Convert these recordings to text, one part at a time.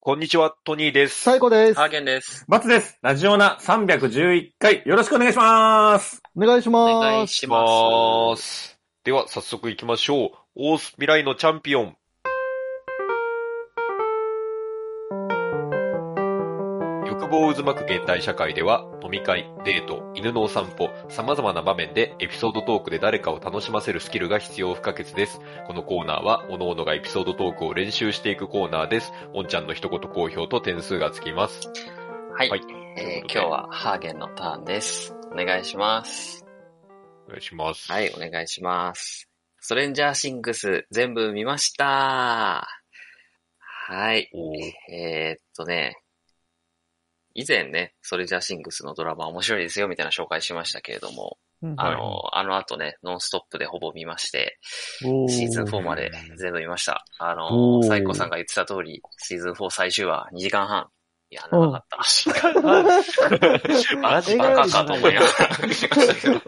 こんにちは、トニーです。最高です。ハーゲンです。バツです。ラジオナ311回、よろしくお願いします。お願いしおます。願いしま。ますす。では、早速行きましょう。オース未来のチャンピオン。欲望渦巻く現代社会では、飲み会、デート、犬のお散歩、様々な場面でエピソードトークで誰かを楽しませるスキルが必要不可欠です。このコーナーは、各々がエピソードトークを練習していくコーナーです。おんちゃんの一言好評と点数がつきます。はい。はいえー今日はハーゲンのターンです。お願いします。お願いします。はい、お願いします。ストレンジャーシングス全部見ました。はい。えーっとね、以前ね、ストレンジャーシングスのドラマ面白いですよみたいな紹介しましたけれども、うんあの、あの後ね、ノンストップでほぼ見まして、シーズン4まで全部見ました。あおの、ーサイコさんが言ってた通り、シーズン4最終話2時間半。いや、長かった。マジバカかと思いながら見ましたけど。い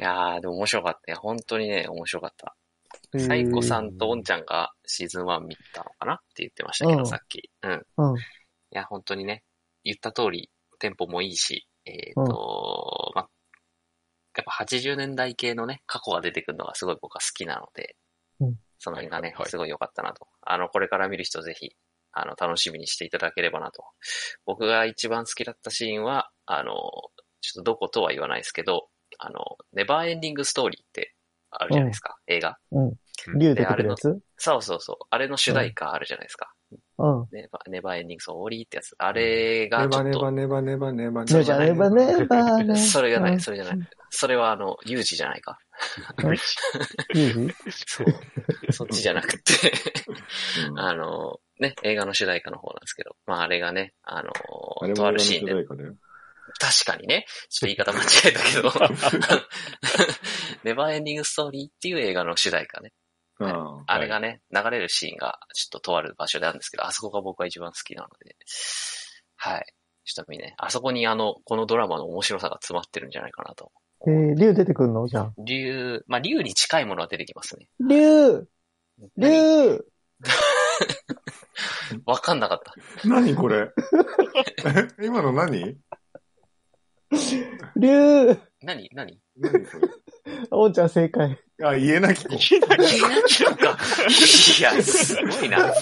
やー、でも面白かった。いや、本当にね、面白かった。サイコさんとオンちゃんがシーズン1見たのかなって言ってましたけど、うんさっき。うん。うん。いや、本当にね、言った通り、テンポもいいし、えっ、と、ま、やっぱ80年代系のね、過去が出てくるのがすごい僕は好きなので、うんその辺がねはいは、いすごい良かったなと。あの、これから見る人ぜひ、あの、楽しみにしていただければなと。僕が一番好きだったシーンは、あの、ちょっとどことは言わないですけど、あの、ネバーエンディングストーリーってあるじゃないですか、映画。うん。竜出てくるやつ？そうそうそう。あれの主題歌あるじゃないですか。うん。ネバネバーエンディングストーリーってやつ。あれがちょっと、ネバネバネバネバネバネバネ。それじゃない、それじゃない。それはあの、ユージじゃないか。ユージそう。そっちじゃなくて、あの、ね、映画の主題歌の方なんですけど、まああれがね、あの、とあるシーンで、確かにね、ちょっと言い方間違えたけど、ネバーエンディングストーリーっていう映画の主題歌ね。あれがね、流れるシーンがちょっととある場所であるんですけど、あそこが僕は一番好きなので、はい。ちょっとね、あそこにあの、このドラマの面白さが詰まってるんじゃないかなと。えー、竜出てくるの？じゃあ。竜、まあ竜に近いものは出てきますね。竜何？竜。わかんなかった。何これ？え 今の何？竜何何？何それ？おんちゃん正解。あ、言えなき子。気になっちゃうか。いや、すごいな。わ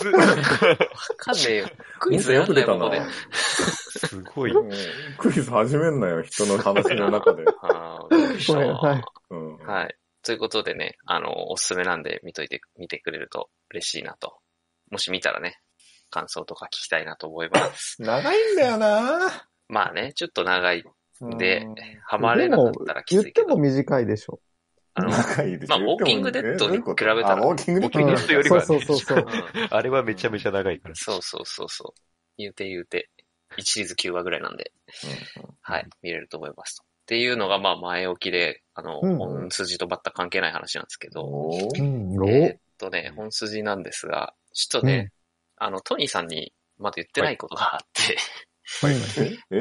かんねえよ。クイズやんないもので。すごい。うんクイズ始めんなよ、人の話の中で。あーびっくりしたごめんなさい。うんはい。ということでね、あの、おすすめなんで見といて、見てくれると嬉しいなと。もし見たらね、感想とか聞きたいなと思います。長いんだよなまあね、ちょっと長いんでうん、ハマれなかったらきついけど。言っても。短いでしょ。あの、長いでしょ。まあウォーキングデッドに比べたらあウォーキングデッドよりはね。そうそうそう。あれはめちゃめちゃ長いから。そうそうそうそう。言うて言うて、1シリーズ9話ぐらいなんで、はい、見れると思いますと。っていうのが、まあ、前置きで、あの、うん本筋と全く関係ない話なんですけど、えっとね、本筋なんですが、ちょっとね、あの、トニーさんにまだ言ってないことがあって、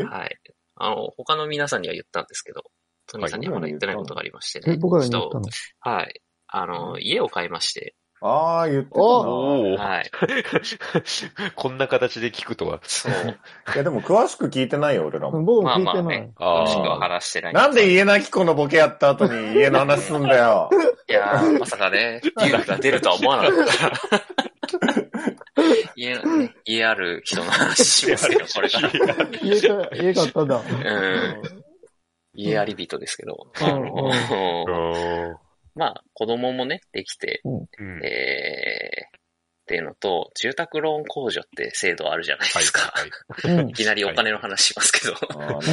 はい。あの、他の皆さんには言ったんですけど、トニーさんにはまだ言ってないことがありましてね。え、僕らに言っったの？とはい。あの、家を買いまして、あー、言ってたな。はい。こんな形で聞くとは。そう。いや、でも詳しく聞いてないよ、俺らも。僕も聞いまあまあねてない。、あー詳しくは話してない。なんで家なき子のボケやった後に家の話すんだよ。いやー、まさかね、龍が出るとは思わなかったから。家、ね、家ある人の話しますけど、これから。家か、家買ったんだ。うん。家あり人ですけど。まあ、子供もね、できて、うん。えー、っていうのと、住宅ローン控除って制度あるじゃないはいですか。はい。きなりお金の話しますけど。あーなんか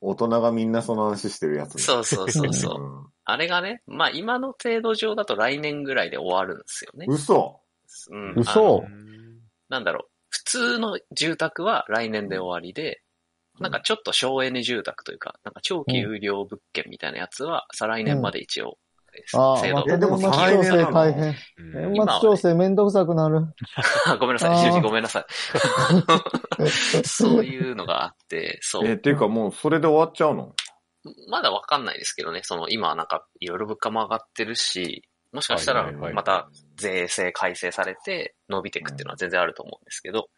大人がみんなその話してるやつ。そうそうそうそう。うんあれがね、まあ今の制度上だと来年ぐらいで終わるんですよね。嘘うん嘘なんだろう、普通の住宅は来年で終わりで、なんかちょっと省エネ住宅というか、なんか長期有料物件みたいなやつは、再来年まで一応、ああ、制度。またえでも年末調整大変。うん。年末調整めんどくさくなる。ごめんなさい、あー。主 人ごめんなさい。そういうのがあって、そう。え、っていうかもうそれで終わっちゃうの？まだわかんないですけどね、その今なんかいろいろ物価も上がってるし、もしかしたらまた税制改正されて伸びていくっていうのは全然あると思うんですけど、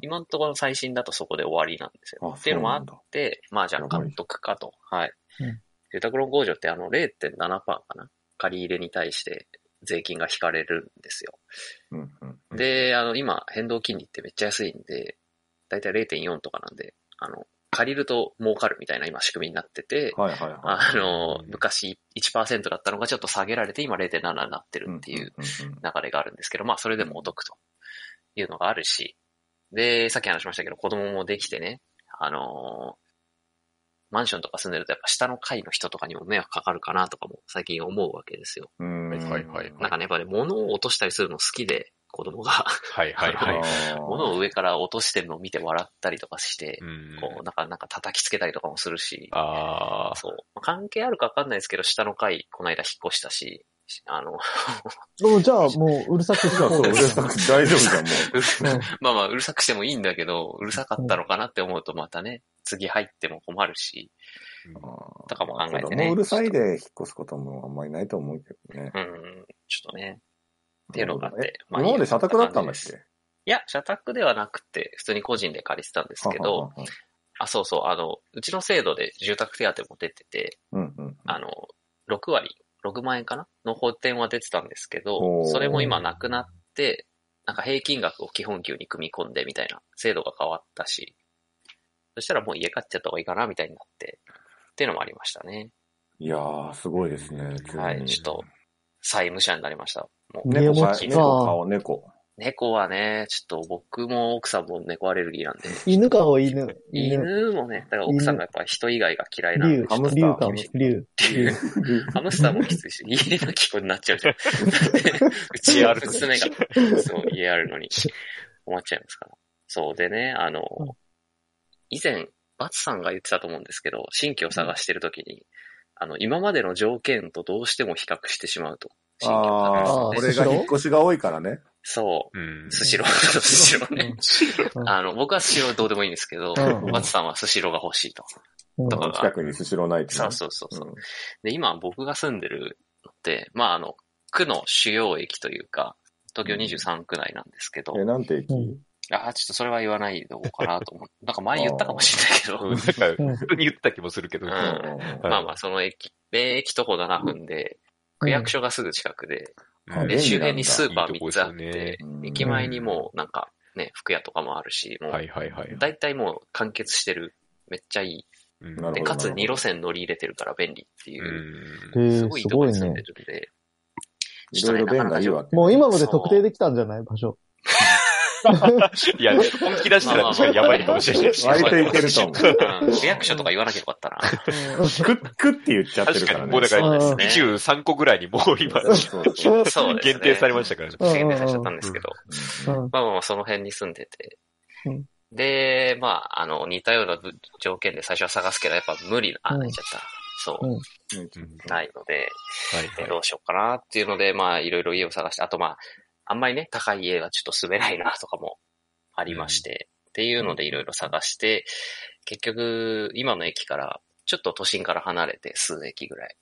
今のところ最新だとそこで終わりなんですよ。あっていうのもあって、まあじゃあ監督かと。はいうん。住宅ローン控除ってあの0.7%かな？借り入れに対して税金が引かれるんですよ。うんうんうん、で、あの今変動金利ってめっちゃ安いんで、だいたい0.4とかなんで、あの、借りると儲かるみたいな今仕組みになってて、はいはいはい。あの、昔1%だったのがちょっと下げられて今0.7になってるっていう流れがあるんですけど、まあそれでもお得というのがあるし、で、さっき話しましたけど子供もできてね、あのーマンションとか住んでるとやっぱ下の階の人とかにも迷惑かかるかなとかも最近思うわけですよ。うん。はいはいはいなんかね、やっぱね、物を落としたりするの好きで、子供がはいはいはい。物を上から落としてるのを見て笑ったりとかしてう、ん。こう、なんか、なんか叩きつけたりとかもするし、ああ。そう。関係あるかわかんないですけど、下の階、この間引っ越したし、あの、でもじゃあもううるさくしじゃあそう、うるさく大丈夫じゃん、もう。まあまあ、うるさくしてもいいんだけど、うるさかったのかなって思うとまたね、次入っても困るし、とかも考えてねもううるさいで引っ越すこともあんまりないと思うけどね。うん、ちょっとね、っていうのがあって。え今まで社宅だったんだっけ？いや、社宅ではなくて、普通に個人で借りてたんですけど、ははははあ、そうそう、あの、うちの制度で住宅手当も出てて、うんうん。あの、6割、6万円かな？の補填は出てたんですけおど、ーそれも今なくなって、なんか平均額を基本給に組み込んでみたいな制度が変わったし、そしたらもう家買っちゃった方がいいかなみたいになって、っていうのもありましたね。いやー、すごいですね。はい、ちょっと、債務者になりました。猫か猫顔、猫。猫はね、ちょっと僕も奥さんも猫アレルギーなんで、犬かお犬。犬もね、だから奥さんがやっぱ人以外が嫌いなんで、竜ハムスター、も、竜。竜。ハムスターもきついし、家なき子になっちゃうじゃん。うちある娘が、そう、家あるのに困っちゃいますから。そうでね、あの、うん以前、バツさんが言ってたと思うんですけど、新規を探してるときに、あの、今までの条件とどうしても比較してしまうと。ああ、とねこれが引っ越しが多いからね。そう。うん。スシロー、スシローね。うん。あの、僕はスシローどうでもいいんですけど、うん。バツさんはスシローが欲しいと。うん。とかが。近くにスシローないってね。そうそうそうで、今僕が住んでるのって、まああの、区の主要駅というか、東京23区内なんですけど、え、なんて駅？うん。ああ、ちょっとそれは言わないでおこうかなと思って、なんか前言ったかもしれないけど、うん。なんか、うん。普通に言った気もするけど。まあまあその駅、で駅徒歩7分で、区役所がすぐ近くで、うん。で、周辺にスーパー3いいとこつあってね、うん。駅前にもうなんかね、服屋とかもあるし、もう、はいはいはい。大体もう完結してる、めっちゃいい。うん。で、かつ2路線乗り入れてるから便利っていうすごいとこに住んでね。るんで、いろいろ便がいいわけ。もう今ので特定できたんじゃない？場所。いや、本気出したら確かにやばいかもしれないし。割といけると思う。うん区役所とか言わなきゃよかったな。クックって言っちゃってるかね。確からに、もうだからですね23個ぐらいにもう今、そう。限定されましたからね。うん限定されちゃったんですけど。うんまあまあまあ、その辺に住んでてうん。で、まあ、あの、似たような条件で最初は探すけど、やっぱ無理な、あ、うん言っちゃった。そうないの。でどうしようかなっていうので、まあ、いろいろ家を探して、あとまあ、あんまりね、高い家がちょっと住めないなとかもありまして、っていうのでいろいろ探して、結局、今の駅から、ちょっと都心から離れて数駅ぐらい。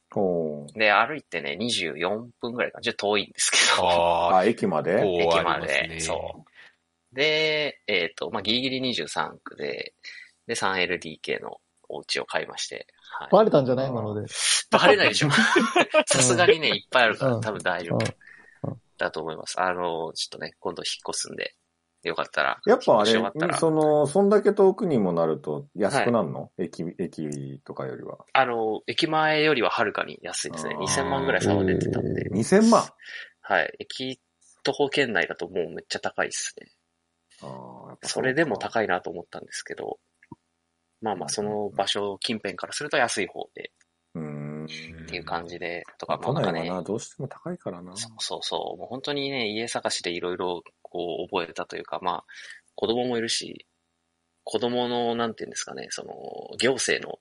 で、歩いてね、24分ぐらいかな。ちょっと遠いんですけど。ああ、駅まで？駅まで、ね。そう。で、えっ、と、まあ、ギリギリ23区で、で、3LDK のお家を買いまして、はい。バレたんじゃない？今ので。バレないでしょ。さすがにね、いっぱいあるからうん多分大丈うん夫だと思います。あの、ちょっとね、今度引っ越すんで、よかったら。やっぱあれ、らその、そんだけ遠くにもなると安くなるの、駅、駅とかよりは。あの、駅前よりははるかに安いですね。あー2000万ぐらい差は出てたんで。2000万？はい。駅徒歩圏内だともうめっちゃ高いですね。あーやっぱそれでもい。高いなと思ったんですけど、まあまあ、その場所近辺からすると安い方で。っていう感じで、とか、ま都あなどうしても高いからな。そうそうそう、もう本当にね、家探しでいろいろこう覚えたというか、まあ、子供もいるし、子供の、なんていうんですかね、その、行政の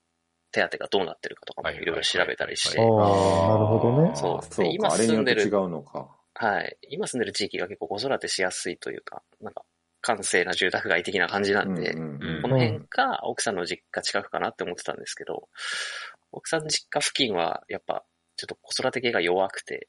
手当がどうなってるかとかもいろいろ調べたりして。ああ、、なるほどね。そう。そうで今住んでるうのか。はい。今住んでる地域が結構子育てしやすいというか、なんか、閑静な住宅街的な感じなんで、うんうんうん。この辺か、奥さんの実家近くかなって思ってたんですけど、奥さんの実家付近は、やっぱ、ちょっと子育て系が弱くて、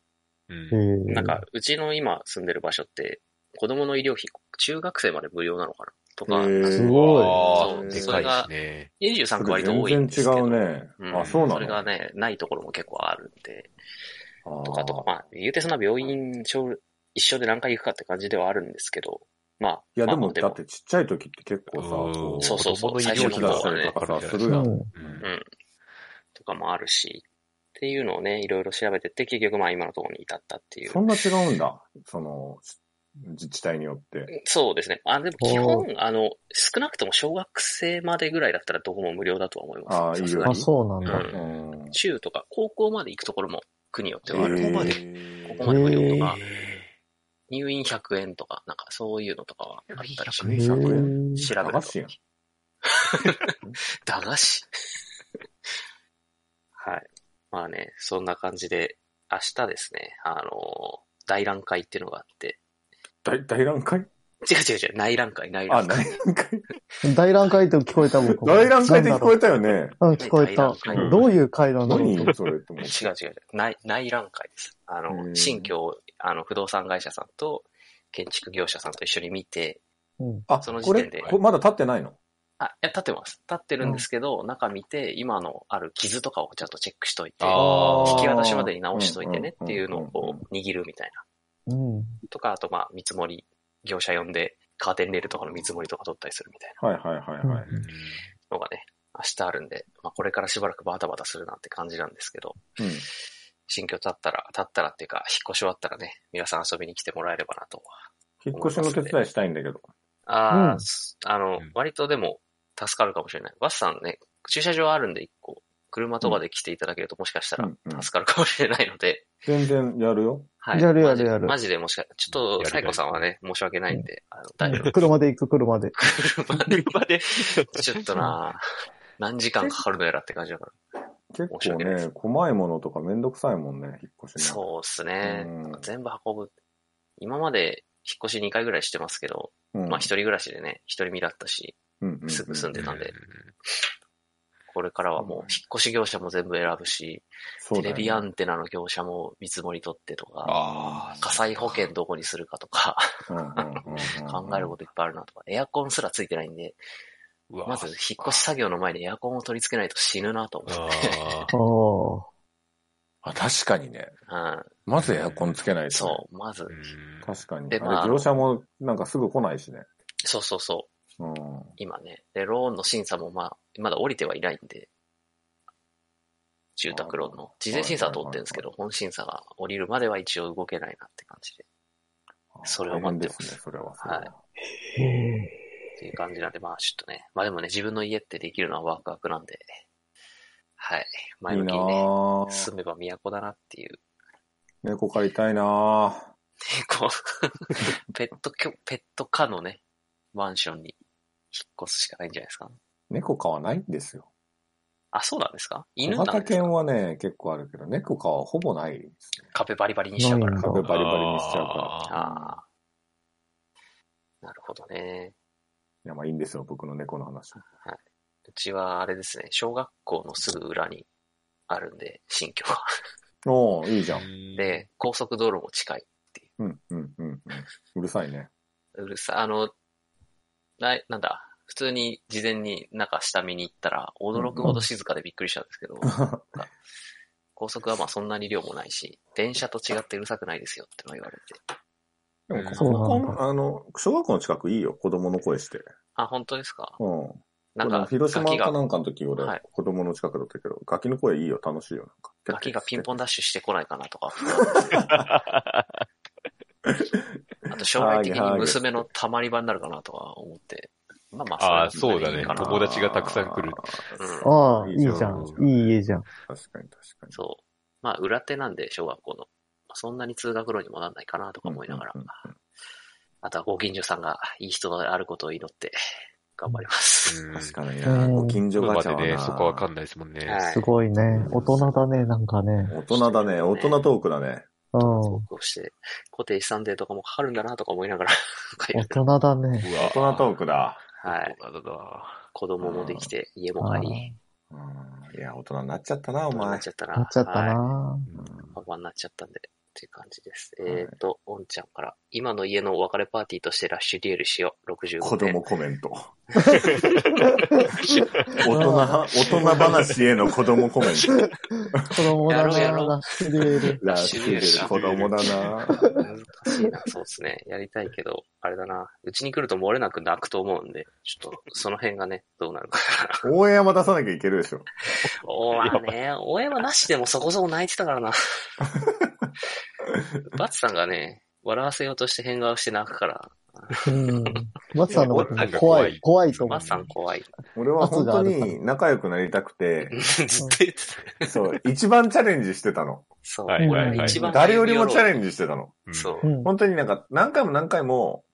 うんえ。なんか、うちの今住んでる場所って、子供の医療費、中学生まで無料なのかな？とか、すごいそうああ、でかいそれがしね。23区割と多いんですけど。全然違うね。うんあ、そうなの？それがね、ないところも結構あるんで、とかとか、まあ、言うてそんな病院小一緒で何回行くかって感じではあるんですけど、まあ、いや、でまあも、だってちっちゃい時って結構さ、そうそうそう最初の費が方はねとかさ、するやん。うん。もあるし、っていうのをね、いろいろ調べてって、結局まあ今のところに至ったっていう。そんな違うんだ。その、自治体によって。そうですね。あ、でも基本、あの、少なくとも小学生までぐらいだったらどこも無料だとは思います。あーいいよあ。そうなんだ。うんうん。中とか高校まで行くところも国によってはある。ここまでここまで無料とか、え入院100円とか、なんかそういうのとかはあったりしへます。100ー調べると駄菓子やん。駄菓子はい。まあね、そんな感じで、明日ですね、あの、大覧会っていうのがあって、大、大覧会？違う違う違う、内覧会、内あ、覧会。大覧会 大覧会って聞こえた僕も。大覧会って聞こえた。たよね。うん、聞こえたどういう会なんだろう何それって。違う違う違う、内内覧会です。あへの、ー新居を、あの、不動産会社さんと建築業者さんと一緒に見て、うん。あ、その時これ、点でこれまだ立ってないの？あ、いや、立ってます。立ってるんですけど、中見て、今のある傷とかをちゃんとチェックしといて、引き渡しまでに直しといてねうんっていうのをこうんうんう握るみたいうん。な。とか、あとまあ見積もり、業者呼んでカーテンレールとかの見積もりとか取ったりするみたいはいはいはいはい。のがね、明日あるんで、まあこれからしばらくバタバタするなって感じなんですけど、うん。新居立ったら、立ったらっていうか、引っ越し終わったらね、皆さん遊びに来てもらえればなと。引っ越しの手伝いしたいんだけど。ああ、うんすあのうん、割とでも助かるかもしれない。バスさんね、駐車場あるんで一個、車とかで来ていただけるともしかしたらうんうん助かるかもしれないので、全然やるよ。はい。やるやるマジやるマジでもしか、ちょっと、サイコさんはね、申し訳ないんで、あの、大丈夫。車で行く、車で。車で、車で、ちょっとな何時間かかるのやらって感じだから。結構ね、細いものとかめんどくさいもんね、引っ越しの。そうっすねうん。全部運ぶ。今まで引っ越し2回ぐらいしてますけど、うん。まあ一人暮らしでね、一人身だったし、すぐ住んでたんで。うん。これからはもう引っ越し業者も全部選ぶし、ね。レビアンテナの業者も見積もり取ってとか。火災保険どこにするかとか、考えることいっぱいあるなとか、エアコンすらついてないんで、まず引っ越し作業の前にエアコンを取り付けないと死ぬなと思って。あ確かにね。うん、まずエアコンつけないとね。そう、まず、うん確かに。でまああれ業者もなんかすぐ来ないしね。そうそうそう、うん。今ね。で、ローンの審査もまあ、まだ降りてはいないんで、住宅ローンの。事前審査は通ってるんですけど、本審査が降りるまでは一応動けないなって感じで。それを待ってます大変ですね、それは。それははいへーっていう感じなんで、まあちょっとね。まあでもね、自分の家ってできるのはワクワクなんで、はい。前向きにね、ぁ。住めば都だなっていう。猫飼いたいなぁ。こう、ペットペット可のね、マンションに引っ越すしかないんじゃないですか？猫飼わないんですよ。あ、そうなんですか？犬なんですか？犬はね、結構あるけど、猫飼はほぼないですね。壁バリバリにしちゃうから。壁バリバリにしちゃうから。ああ。なるほどね。いや、まあいいんですよ、僕の猫の話。うちはあれですね、小学校のすぐ裏にあるんで、新居が。おー、いいじゃん。で、高速道路も近い。うん、うん、うん、うん。うるさいね。うるさい、あの、な、なんだ、普通に事前に中下見に行ったら、驚くほど静かでびっくりしたんですけど、高速はまあそんなに量もないし、電車と違ってうるさくないですよっての言われて。でも、うんあの、小学校の近くいいよ、子供の声して。あ、本当ですか？うん。なんか、広島かなんかの時、俺、はい子供の近くだったけど、ガキの声いいよ、楽しいよ、なんか。ガキがピンポンダッシュしてこないかなとか。あと将来的に娘のたまり場になるかなとか思って。まあまあ、あーそうだね友達がたくさん来るうん。ああ、いいじゃんん。いい家じゃん。確かに確かに。そう。まあ、裏手なんで、小学校の。まあそんなに通学路にもなんないかなとか思いながらうん。うんうんあとはご近所さんがいい人であることを祈って、頑張ります。うん確かにな。うんご近所今までね、ガチャはな。そこわかんないですもんね。はいすごいね。大人だね、なんかね。大人だね。大人トークだね。うん。こうして、固定資産税とかもかかるんだなとか思いながら 大て人だね。うわ大人トークだ。はい。大人だな子供もできて、家もあ買い、うんいや、大人になっちゃったな、お前大人になっち。ゃったな。なっちゃったはいなパパになっちゃったんで。っていう感じです。えっ、と、おんちゃんから、今の家のお別れパーティーとしてラッシュデュエルしよう。65子点。供コメント。大人、大人話への子供コメント。子供だなやろうやろうラッシュデュエル。ラッシュデュエル子供だな難しいな、そうですね。やりたいけど、あれだな。うちに来ると漏れなく泣くと思うんで、ちょっと、その辺がね、どうなるかな。応援山出さなきゃいけるでしょ。おまあね、応援はなしでもそこそこ泣いてたからな。バツさんがね、笑わせようとして変顔して泣くから、うん。バツさんのこと怖怖いい、怖いと思うバツ。さん怖い。俺は本当に仲良くなりたくて、ずっと言ってた。そう、一番チャレンジしてたの。そう。はいはいはい一番誰よりもチャレンジしてたの。うんそう。うん。本当になんか何回も何回も、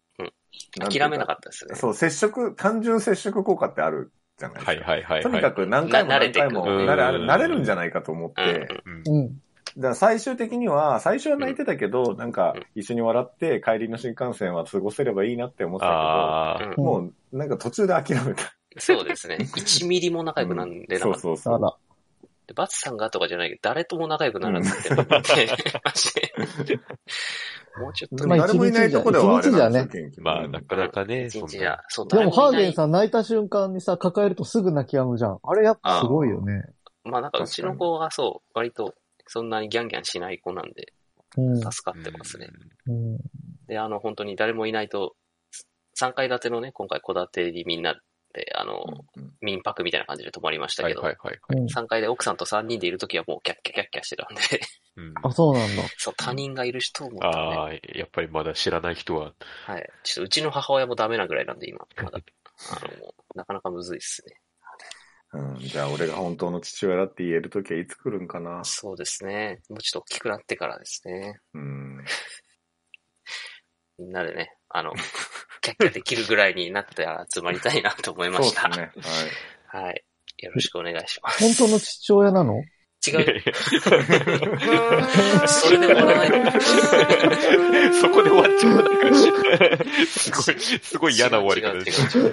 諦めなかったですね。そう、接触、単純接触効果ってあるじゃないですか。はいはいはいとにはい。かく何回も何回も慣れ慣れるんじゃないかと思って、うんだか。ら最終的には、最初は泣いてたけど、なんかうん一緒に笑って帰りの新幹線は過ごせればいいなって思ってたけど、もうなんか途中で諦めた。そうですね。1ミリも仲良くなんでなそかった。うそうそう。あら。でバツさんがとかじゃないけど、誰とも仲良くならなくて、マジでもうちょっと誰もいないとこではあれなんですよ、元気まあ、なかなかね、そんな一日じゃ、そう、でも、ハーゲンん。さん泣いた瞬間にさ、抱えるとすぐ泣き止むじゃん。あれやっぱすごいよね。まあなんかうちの子がそう、割とそんなにギャンギャンしない子なんで、うん。助かってますね。うん。で、あの、本当に誰もいないと、3階建てのね、今回戸建てにみんなで、あの、うん民泊みたいな感じで泊まりましたはいけど、はいはい。うん3階で奥さんと3人でいるときはもうキャッキャキャッキャしてたんで、うんあ、そうなんだ。そう、他人がいる人を思ったらね、ああ、やっぱりまだ知らない人は、はい。ちょっとうちの母親もダメなぐらいなんで、今、まだ。あの、なかなかむずいっすね。うん、じゃあ俺が本当の父親だって言える時はいつ来るんかな。そうですね。もうちょっと大きくなってからですね。うん。みんなでね、あの、キャッキャできるぐらいになって集まりたいなと思いまそうした。ですね。はい。はい。よろしくお願いします。本当の父親なの？違う。それで終わらないのそこで終わっちゃうなんかすごい、すごい嫌な終わり方です。